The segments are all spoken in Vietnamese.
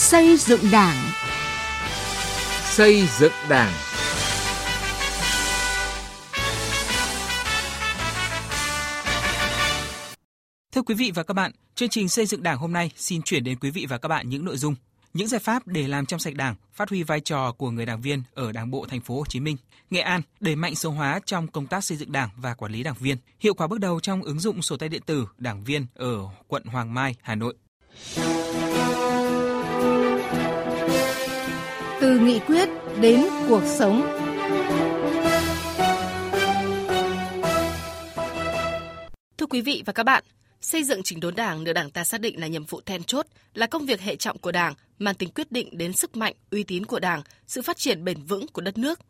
Xây dựng Đảng. Xây dựng Đảng. Thưa quý vị và các bạn, chương trình xây dựng Đảng hôm nay xin chuyển đến quý vị và các bạn những nội dung những giải pháp để làm trong sạch Đảng, phát huy vai trò của người đảng viên ở Đảng bộ thành phố Hồ Chí Minh. Nghệ An đẩy mạnh số hóa trong công tác xây dựng Đảng và quản lý đảng viên. Hiệu quả bước đầu trong ứng dụng sổ tay điện tử đảng viên ở quận Hoàng Mai, Hà Nội. Từ nghị quyết đến cuộc sống. Thưa quý vị và các bạn, Xây dựng chỉnh đốn Đảng được Đảng ta xác định là nhiệm vụ then chốt, là công việc hệ trọng của Đảng, mang tính quyết định đến sức mạnh, uy tín của Đảng, sự phát triển bền vững của đất nước.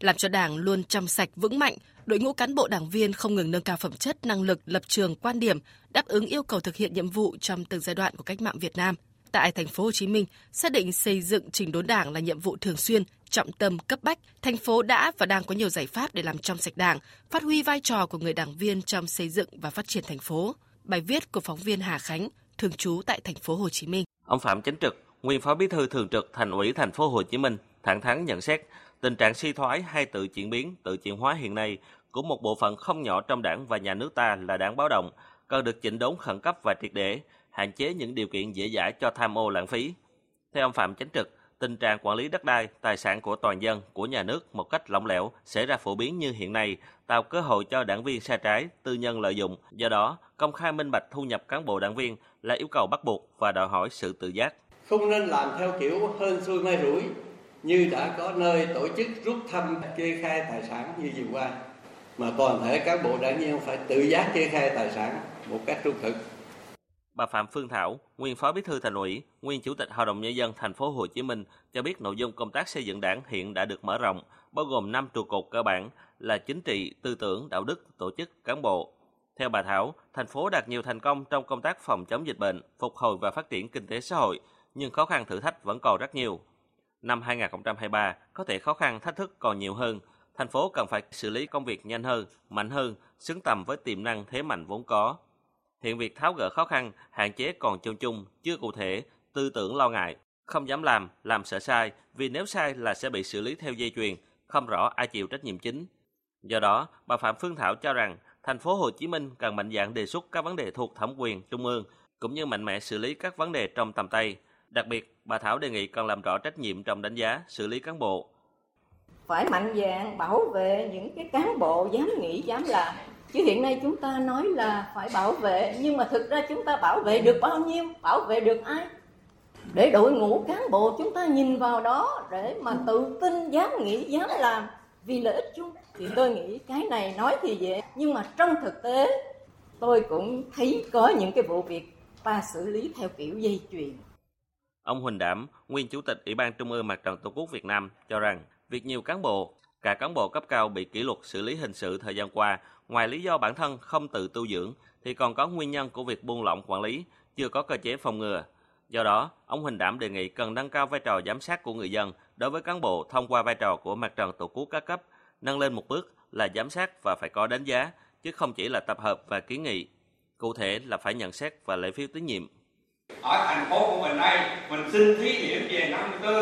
Làm cho Đảng luôn trong sạch vững mạnh, đội ngũ cán bộ đảng viên không ngừng nâng cao phẩm chất, năng lực, lập trường, quan điểm, đáp ứng yêu cầu thực hiện nhiệm vụ trong từng giai đoạn của cách mạng Việt Nam. Tại thành phố Hồ Chí Minh, xác định xây dựng chỉnh đốn Đảng là nhiệm vụ thường xuyên, trọng tâm cấp bách, thành phố đã và đang có nhiều giải pháp để làm trong sạch Đảng, phát huy vai trò của người đảng viên trong xây dựng và phát triển thành phố. Bài viết của phóng viên Hà Khánh, thường trú tại thành phố Hồ Chí Minh. Ông Phạm Chánh Trực, nguyên phó bí thư thường trực Thành ủy thành phố Hồ Chí Minh, thẳng thắn nhận xét tình trạng suy thoái hay tự chuyển biến, tự chuyển hóa hiện nay của một bộ phận không nhỏ trong đảng và nhà nước ta là đáng báo động, cần được chỉnh đốn khẩn cấp và triệt để, hạn chế những điều kiện dễ dãi cho tham ô lãng phí. Theo ông Phạm Chánh Trực, tình trạng quản lý đất đai, tài sản của toàn dân, của nhà nước một cách lỏng lẻo xảy ra phổ biến như hiện nay, tạo cơ hội cho đảng viên sai trái, tư nhân lợi dụng. Do đó, công khai minh bạch thu nhập cán bộ đảng viên là yêu cầu bắt buộc và đòi hỏi sự tự giác. Không nên làm theo kiểu hơn xuôi may rủi như đã có nơi tổ chức rút thăm kê khai tài sản như vừa qua mà toàn thể cán bộ đảng viên phải tự giác kê khai tài sản một cách trung thực Bà Phạm Phương Thảo, nguyên Phó Bí thư Thành ủy, nguyên Chủ tịch Hội đồng nhân dân thành phố Hồ Chí Minh cho biết nội dung công tác xây dựng Đảng hiện đã được mở rộng, bao gồm 5 trụ cột cơ bản là chính trị, tư tưởng, đạo đức, tổ chức, cán bộ. Theo bà Thảo, thành phố đạt nhiều thành công trong công tác phòng chống dịch bệnh, phục hồi và phát triển kinh tế xã hội, nhưng khó khăn thử thách vẫn còn rất nhiều. Năm 2023 có thể khó khăn thách thức còn nhiều hơn. Thành phố cần phải xử lý công việc nhanh hơn, mạnh hơn, xứng tầm với tiềm năng thế mạnh vốn có. Hiện việc tháo gỡ khó khăn, hạn chế còn chung chung, chưa cụ thể, tư tưởng lo ngại, không dám làm, làm sợ sai, vì nếu sai là sẽ bị xử lý theo dây chuyền, không rõ ai chịu trách nhiệm chính. Do đó, bà Phạm Phương Thảo cho rằng thành phố Hồ Chí Minh cần mạnh dạn đề xuất các vấn đề thuộc thẩm quyền trung ương cũng như mạnh mẽ xử lý các vấn đề trong tầm tay. Đặc biệt, bà Thảo đề nghị cần làm rõ trách nhiệm trong đánh giá, xử lý cán bộ. Phải mạnh dạn bảo vệ những cái cán bộ dám nghĩ, dám làm, chứ hiện nay chúng ta nói là phải bảo vệ nhưng mà thực ra chúng ta bảo vệ được bao nhiêu bảo vệ được ai? Để đội ngũ cán bộ chúng ta nhìn vào đó để mà tự tin dám nghĩ dám làm vì lợi ích chung. Thì tôi nghĩ cái này nói thì dễ nhưng mà trong thực tế tôi cũng thấy có những cái vụ việc ta xử lý theo kiểu dây chuyền. Ông Huỳnh Đảm, nguyên Chủ tịch Ủy ban Trung ương Mặt trận Tổ quốc Việt Nam cho rằng việc nhiều cán bộ, cả cán bộ cấp cao bị kỷ luật xử lý hình sự thời gian qua ngoài lý do bản thân không tự tu dưỡng thì còn có nguyên nhân của việc buông lỏng quản lý, chưa có cơ chế phòng ngừa. Do đó, ông Huỳnh Đảm đề nghị cần nâng cao vai trò giám sát của người dân đối với cán bộ thông qua vai trò của mặt trận tổ quốc các cấp, nâng lên một bước là giám sát và phải có đánh giá, chứ không chỉ là tập hợp và kiến nghị. Cụ thể là phải nhận xét và lấy phiếu tín nhiệm. Ở thành phố của mình đây, mình xin thí điểm về 54,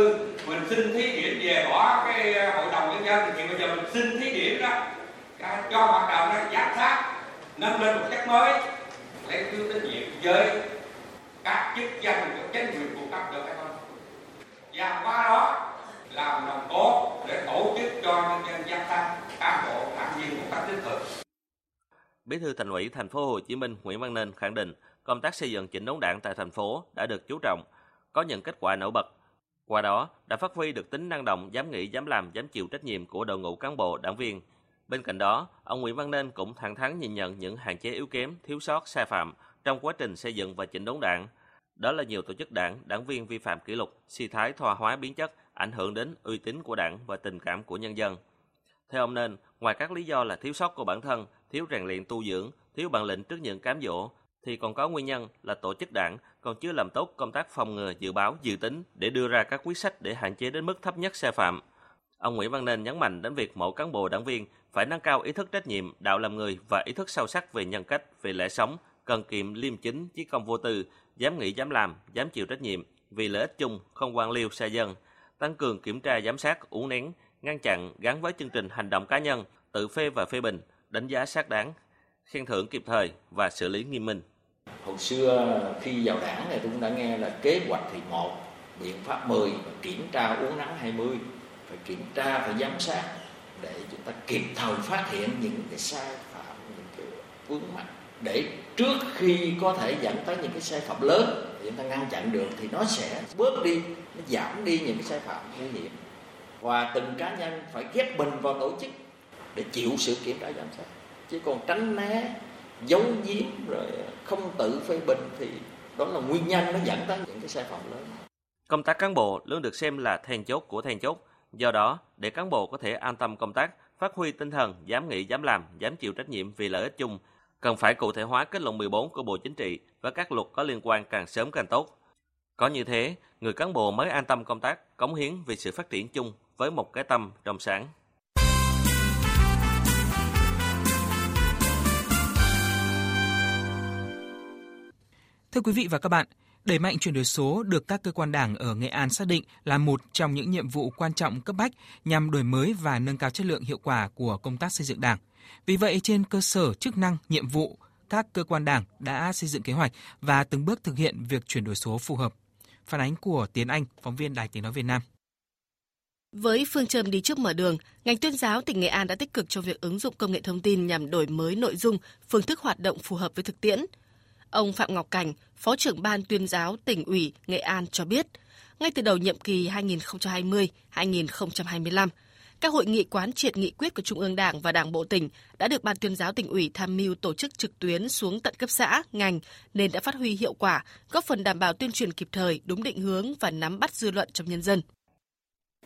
mình xin thí điểm về bỏ cái ờ, hội đồng nhân dân, thì bây giờ mình xin thí điểm đó cho hoạt động nó giám sát nâng lên một cách mới lấy phiếu tín nhiệm với các chức danh của chính quyền của cấp được hay không và qua đó làm nòng cốt để tổ chức cho nhân dân giám sát cán bộ đảng viên một cách tích cực Bí thư Thành ủy Thành phố Hồ Chí Minh Nguyễn Văn Nên khẳng định công tác xây dựng chỉnh đốn đảng tại thành phố đã được chú trọng, có những kết quả nổi bật. Qua đó đã phát huy được tính năng động, dám nghĩ, dám làm, dám chịu trách nhiệm của đội ngũ cán bộ, đảng viên, Bên cạnh đó, ông Nguyễn Văn Nên cũng thẳng thắn nhìn nhận những hạn chế yếu kém, thiếu sót, sai phạm trong quá trình xây dựng và chỉnh đốn đảng. Đó là nhiều tổ chức đảng, đảng viên vi phạm kỷ luật, suy thái thoa hóa biến chất, ảnh hưởng đến uy tín của đảng và tình cảm của nhân dân. Theo ông Nên, ngoài các lý do là thiếu sót của bản thân, thiếu rèn luyện tu dưỡng, thiếu bản lĩnh trước những cám dỗ, thì còn có nguyên nhân là tổ chức đảng còn chưa làm tốt công tác phòng ngừa, dự báo, dự tính để đưa ra các quyết sách để hạn chế đến mức thấp nhất sai phạm. Ông Nguyễn Văn Nên nhấn mạnh đến việc mỗi cán bộ đảng viên phải nâng cao ý thức trách nhiệm, đạo làm người và ý thức sâu sắc về nhân cách, về lẽ sống, cần kiệm liêm chính, chí công vô tư, dám nghĩ dám làm, dám chịu trách nhiệm, vì lợi ích chung, không quan liêu xa dân, tăng cường kiểm tra giám sát, uống nén, ngăn chặn gắn với chương trình hành động cá nhân, tự phê và phê bình, đánh giá xác đáng, khen thưởng kịp thời và xử lý nghiêm minh. Hồi xưa khi vào đảng này tôi cũng đã nghe là kế hoạch thì một, biện pháp 10, kiểm tra uống nắng 20, phải kiểm tra, phải giám sát để chúng ta kịp thời phát hiện những cái sai phạm, những cái vướng mắc để trước khi có thể dẫn tới những cái sai phạm lớn thì chúng ta ngăn chặn được thì nó sẽ bớt đi, nó giảm đi những cái sai phạm nguy hiểm. Và từng cá nhân phải ghép mình vào tổ chức để chịu sự kiểm tra giám sát. Chứ còn tránh né giấu giếm rồi không tự phê bình thì đó là nguyên nhân nó dẫn tới những cái sai phạm lớn. Công tác cán bộ luôn được xem là then chốt của then chốt. Do đó, để cán bộ có thể an tâm công tác, phát huy tinh thần dám nghĩ, dám làm, dám chịu trách nhiệm vì lợi ích chung, cần phải cụ thể hóa kết luận 14 của Bộ Chính trị và các luật có liên quan càng sớm càng tốt. Có như thế, người cán bộ mới an tâm công tác, cống hiến vì sự phát triển chung với một cái tâm trong sáng. Thưa quý vị và các bạn, đẩy mạnh chuyển đổi số được các cơ quan đảng ở Nghệ An xác định là một trong những nhiệm vụ quan trọng cấp bách nhằm đổi mới và nâng cao chất lượng hiệu quả của công tác xây dựng đảng. Vì vậy, trên cơ sở chức năng, nhiệm vụ, các cơ quan đảng đã xây dựng kế hoạch và từng bước thực hiện việc chuyển đổi số phù hợp. Phản ánh của Tiến Anh, phóng viên Đài Tiếng Nói Việt Nam. Với phương châm đi trước mở đường, ngành tuyên giáo tỉnh Nghệ An đã tích cực trong việc ứng dụng công nghệ thông tin nhằm đổi mới nội dung, phương thức hoạt động phù hợp với thực tiễn. Ông Phạm Ngọc Cảnh, Phó trưởng Ban tuyên giáo tỉnh ủy Nghệ An cho biết, ngay từ đầu nhiệm kỳ 2020-2025, các hội nghị quán triệt nghị quyết của Trung ương Đảng và Đảng bộ tỉnh đã được Ban tuyên giáo tỉnh ủy tham mưu tổ chức trực tuyến xuống tận cấp xã, ngành nên đã phát huy hiệu quả, góp phần đảm bảo tuyên truyền kịp thời, đúng định hướng và nắm bắt dư luận trong nhân dân.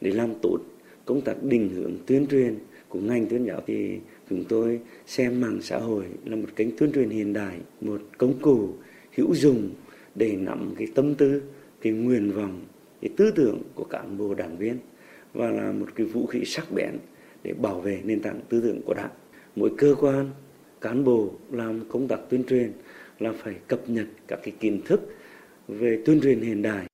Để làm tốt công tác định hướng tuyên truyền của ngành tuyên giáo thì chúng tôi xem mạng xã hội là một kênh tuyên truyền hiện đại, một công cụ hữu dụng để nắm cái tâm tư, cái nguyện vọng, cái tư tưởng của cán bộ đảng viên và là một cái vũ khí sắc bén để bảo vệ nền tảng tư tưởng của đảng. Mỗi cơ quan, cán bộ làm công tác tuyên truyền là phải cập nhật các cái kiến thức về tuyên truyền hiện đại.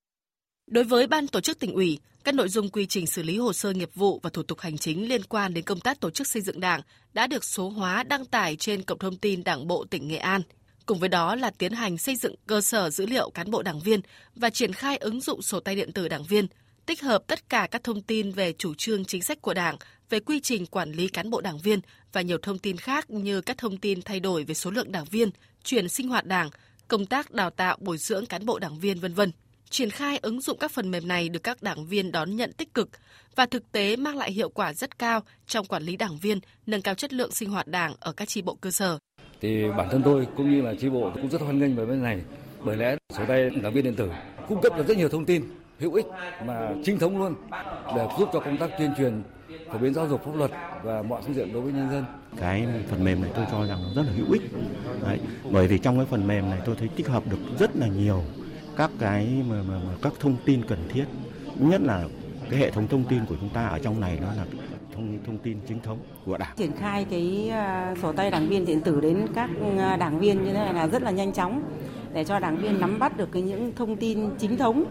Đối với ban tổ chức tỉnh ủy, các nội dung quy trình xử lý hồ sơ nghiệp vụ và thủ tục hành chính liên quan đến công tác tổ chức xây dựng Đảng đã được số hóa đăng tải trên cổng thông tin Đảng bộ tỉnh Nghệ An. Cùng với đó là tiến hành xây dựng cơ sở dữ liệu cán bộ đảng viên và triển khai ứng dụng sổ tay điện tử đảng viên, tích hợp tất cả các thông tin về chủ trương chính sách của Đảng, về quy trình quản lý cán bộ đảng viên và nhiều thông tin khác như các thông tin thay đổi về số lượng đảng viên, chuyển sinh hoạt Đảng, công tác đào tạo bồi dưỡng cán bộ đảng viên vân vân. Triển khai ứng dụng các phần mềm này được các đảng viên đón nhận tích cực và thực tế mang lại hiệu quả rất cao trong quản lý đảng viên, nâng cao chất lượng sinh hoạt đảng ở các chi bộ cơ sở. Thì bản thân tôi cũng như là chi bộ cũng rất hoan nghênh về bên này bởi lẽ sổ tay đảng viên điện tử cung cấp được rất nhiều thông tin hữu ích mà chính thống luôn để giúp cho công tác tuyên truyền phổ biến giáo dục pháp luật và mọi phương diện đối với nhân dân. Cái phần mềm này tôi cho rằng rất là hữu ích. Đấy, bởi vì trong cái phần mềm này tôi thấy tích hợp được rất là nhiều các cái mà, mà, mà các thông tin cần thiết. Nhất là cái hệ thống thông tin của chúng ta ở trong này nó là thông thông tin chính thống của đảng. Triển khai cái uh, sổ tay đảng viên điện tử đến các uh, đảng viên như thế này là rất là nhanh chóng để cho đảng viên nắm bắt được cái những thông tin chính thống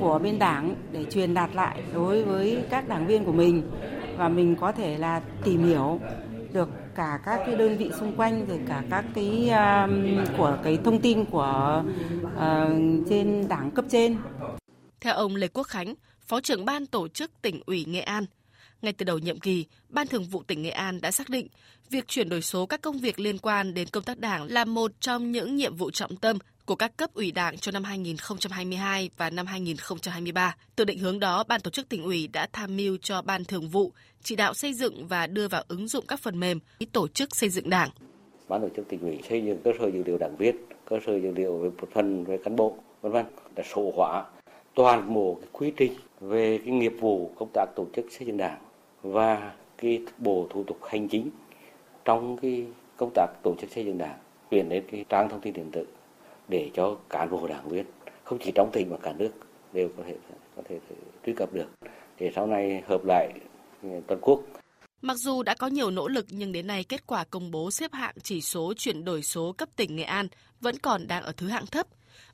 của bên đảng để truyền đạt lại đối với các đảng viên của mình. Và mình có thể là tìm hiểu được cả các cái đơn vị xung quanh rồi cả các cái uh, của cái thông tin của uh, trên đảng cấp trên. Theo ông Lê Quốc Khánh, Phó trưởng ban tổ chức tỉnh ủy Nghệ An, ngay từ đầu nhiệm kỳ, Ban Thường vụ tỉnh Nghệ An đã xác định việc chuyển đổi số các công việc liên quan đến công tác đảng là một trong những nhiệm vụ trọng tâm của các cấp ủy đảng cho năm 2022 và năm 2023. Từ định hướng đó, Ban tổ chức tỉnh ủy đã tham mưu cho Ban Thường vụ chỉ đạo xây dựng và đưa vào ứng dụng các phần mềm tổ chức xây dựng đảng. Ban tổ chức tỉnh ủy xây dựng cơ sở dữ liệu đảng viên, cơ sở dữ liệu về một phần về cán bộ, vân vân đã số hóa toàn bộ cái quy trình về cái nghiệp vụ công tác tổ chức xây dựng đảng và cái bộ thủ tục hành chính trong cái công tác tổ chức xây dựng đảng chuyển đến cái trang thông tin điện tử để cho cán bộ đảng viên không chỉ trong tỉnh mà cả nước đều có thể có thể truy cập được để sau này hợp lại ừ, toàn quốc. Mặc dù đã có nhiều nỗ lực nhưng đến nay kết quả công bố xếp hạng chỉ số chuyển đổi số cấp tỉnh Nghệ An vẫn còn đang ở thứ hạng thấp.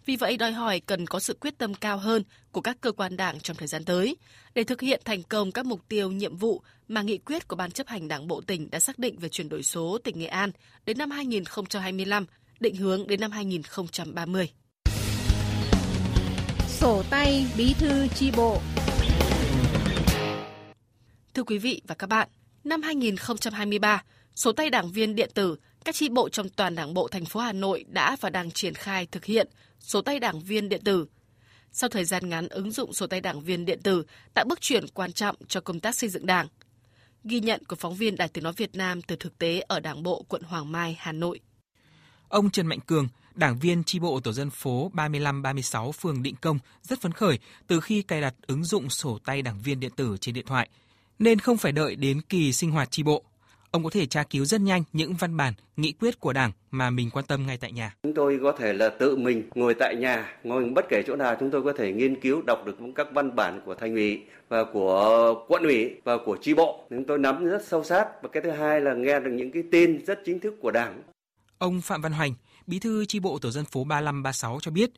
Vì vậy đòi hỏi cần có sự quyết tâm cao hơn của các cơ quan đảng trong thời gian tới để thực hiện thành công các mục tiêu nhiệm vụ mà nghị quyết của Ban chấp hành Đảng bộ tỉnh đã xác định về chuyển đổi số tỉnh Nghệ An đến năm 2025, định hướng đến năm 2030. Sổ tay bí thư chi bộ Thưa quý vị và các bạn, năm 2023, số tay đảng viên điện tử, các chi bộ trong toàn Đảng bộ thành phố Hà Nội đã và đang triển khai thực hiện số tay đảng viên điện tử. Sau thời gian ngắn ứng dụng số tay đảng viên điện tử tạo bước chuyển quan trọng cho công tác xây dựng Đảng. Ghi nhận của phóng viên Đài Tiếng nói Việt Nam từ thực tế ở Đảng bộ quận Hoàng Mai, Hà Nội. Ông Trần Mạnh Cường, đảng viên tri bộ tổ dân phố 35-36 phường Định Công rất phấn khởi từ khi cài đặt ứng dụng sổ tay đảng viên điện tử trên điện thoại, nên không phải đợi đến kỳ sinh hoạt tri bộ. Ông có thể tra cứu rất nhanh những văn bản, nghị quyết của Đảng mà mình quan tâm ngay tại nhà. Chúng tôi có thể là tự mình ngồi tại nhà, ngồi bất kể chỗ nào chúng tôi có thể nghiên cứu đọc được các văn bản của thành ủy và của quận ủy và của tri bộ. Chúng tôi nắm rất sâu sát và cái thứ hai là nghe được những cái tin rất chính thức của Đảng. Ông Phạm Văn Hoành, Bí thư tri bộ tổ dân phố 3536 cho biết,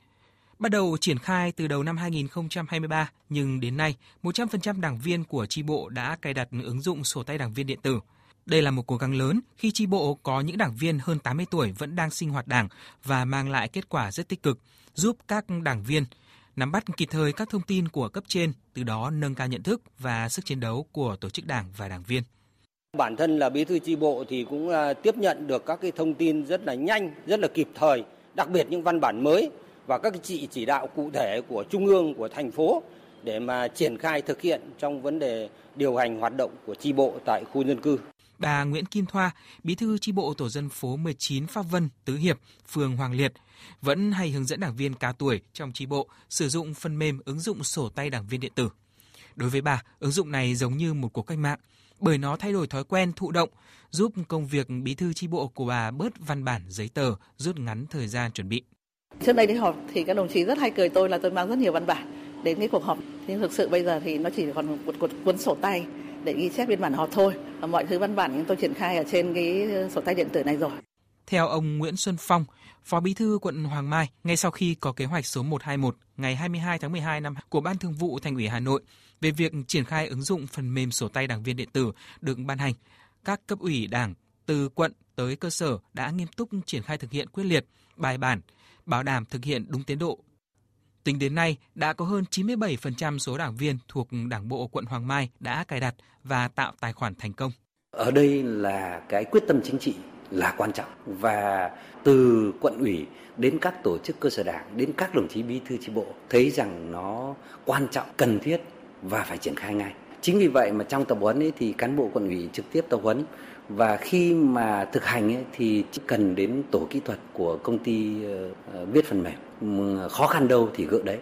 bắt đầu triển khai từ đầu năm 2023 nhưng đến nay 100% đảng viên của tri bộ đã cài đặt ứng dụng sổ tay đảng viên điện tử. Đây là một cố gắng lớn khi tri bộ có những đảng viên hơn 80 tuổi vẫn đang sinh hoạt đảng và mang lại kết quả rất tích cực, giúp các đảng viên nắm bắt kịp thời các thông tin của cấp trên, từ đó nâng cao nhận thức và sức chiến đấu của tổ chức đảng và đảng viên. Bản thân là bí thư tri bộ thì cũng à, tiếp nhận được các cái thông tin rất là nhanh, rất là kịp thời, đặc biệt những văn bản mới và các chỉ chỉ đạo cụ thể của trung ương của thành phố để mà triển khai thực hiện trong vấn đề điều hành hoạt động của tri bộ tại khu dân cư. Bà Nguyễn Kim Thoa, bí thư tri bộ tổ dân phố 19 Pháp Vân, Tứ Hiệp, phường Hoàng Liệt, vẫn hay hướng dẫn đảng viên cao tuổi trong tri bộ sử dụng phần mềm ứng dụng sổ tay đảng viên điện tử. Đối với bà, ứng dụng này giống như một cuộc cách mạng, bởi nó thay đổi thói quen thụ động, giúp công việc bí thư tri bộ của bà bớt văn bản giấy tờ, rút ngắn thời gian chuẩn bị. Trước đây đi họp thì các đồng chí rất hay cười tôi là tôi mang rất nhiều văn bản đến cái cuộc họp. Nhưng thực sự bây giờ thì nó chỉ còn một, một cuốn sổ tay để ghi chép biên bản họp thôi. Và mọi thứ văn bản chúng tôi triển khai ở trên cái sổ tay điện tử này rồi. Theo ông Nguyễn Xuân Phong, Phó Bí thư quận Hoàng Mai, ngay sau khi có kế hoạch số 121 ngày 22 tháng 12 năm của Ban Thường vụ Thành ủy Hà Nội về việc triển khai ứng dụng phần mềm sổ tay đảng viên điện tử được ban hành, các cấp ủy đảng từ quận tới cơ sở đã nghiêm túc triển khai thực hiện quyết liệt, bài bản, bảo đảm thực hiện đúng tiến độ. Tính đến nay, đã có hơn 97% số đảng viên thuộc Đảng bộ quận Hoàng Mai đã cài đặt và tạo tài khoản thành công. Ở đây là cái quyết tâm chính trị là quan trọng. Và từ quận ủy đến các tổ chức cơ sở đảng đến các đồng chí bí thư chi bộ thấy rằng nó quan trọng cần thiết và phải triển khai ngay. Chính vì vậy mà trong tập huấn ấy thì cán bộ quận ủy trực tiếp tập huấn. Và khi mà thực hành ấy, thì chỉ cần đến tổ kỹ thuật của công ty ờ, ờ, viết phần mềm. Khó khăn đâu thì gỡ đấy.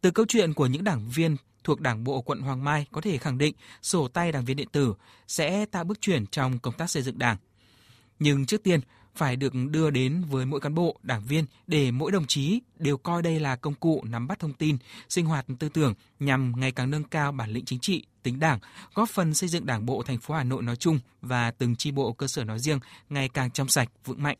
Từ câu chuyện của những đảng viên thuộc Đảng bộ quận Hoàng Mai có thể khẳng định sổ tay đảng viên điện tử sẽ tạo bước chuyển trong công tác xây dựng Đảng. Nhưng trước tiên, phải được đưa đến với mỗi cán bộ, đảng viên để mỗi đồng chí đều coi đây là công cụ nắm bắt thông tin, sinh hoạt tư tưởng nhằm ngày càng nâng cao bản lĩnh chính trị, tính đảng, góp phần xây dựng Đảng bộ thành phố Hà Nội nói chung và từng chi bộ cơ sở nói riêng ngày càng trong sạch, vững mạnh.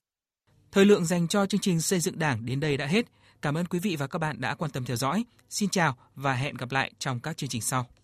Thời lượng dành cho chương trình xây dựng Đảng đến đây đã hết. Cảm ơn quý vị và các bạn đã quan tâm theo dõi. Xin chào và hẹn gặp lại trong các chương trình sau.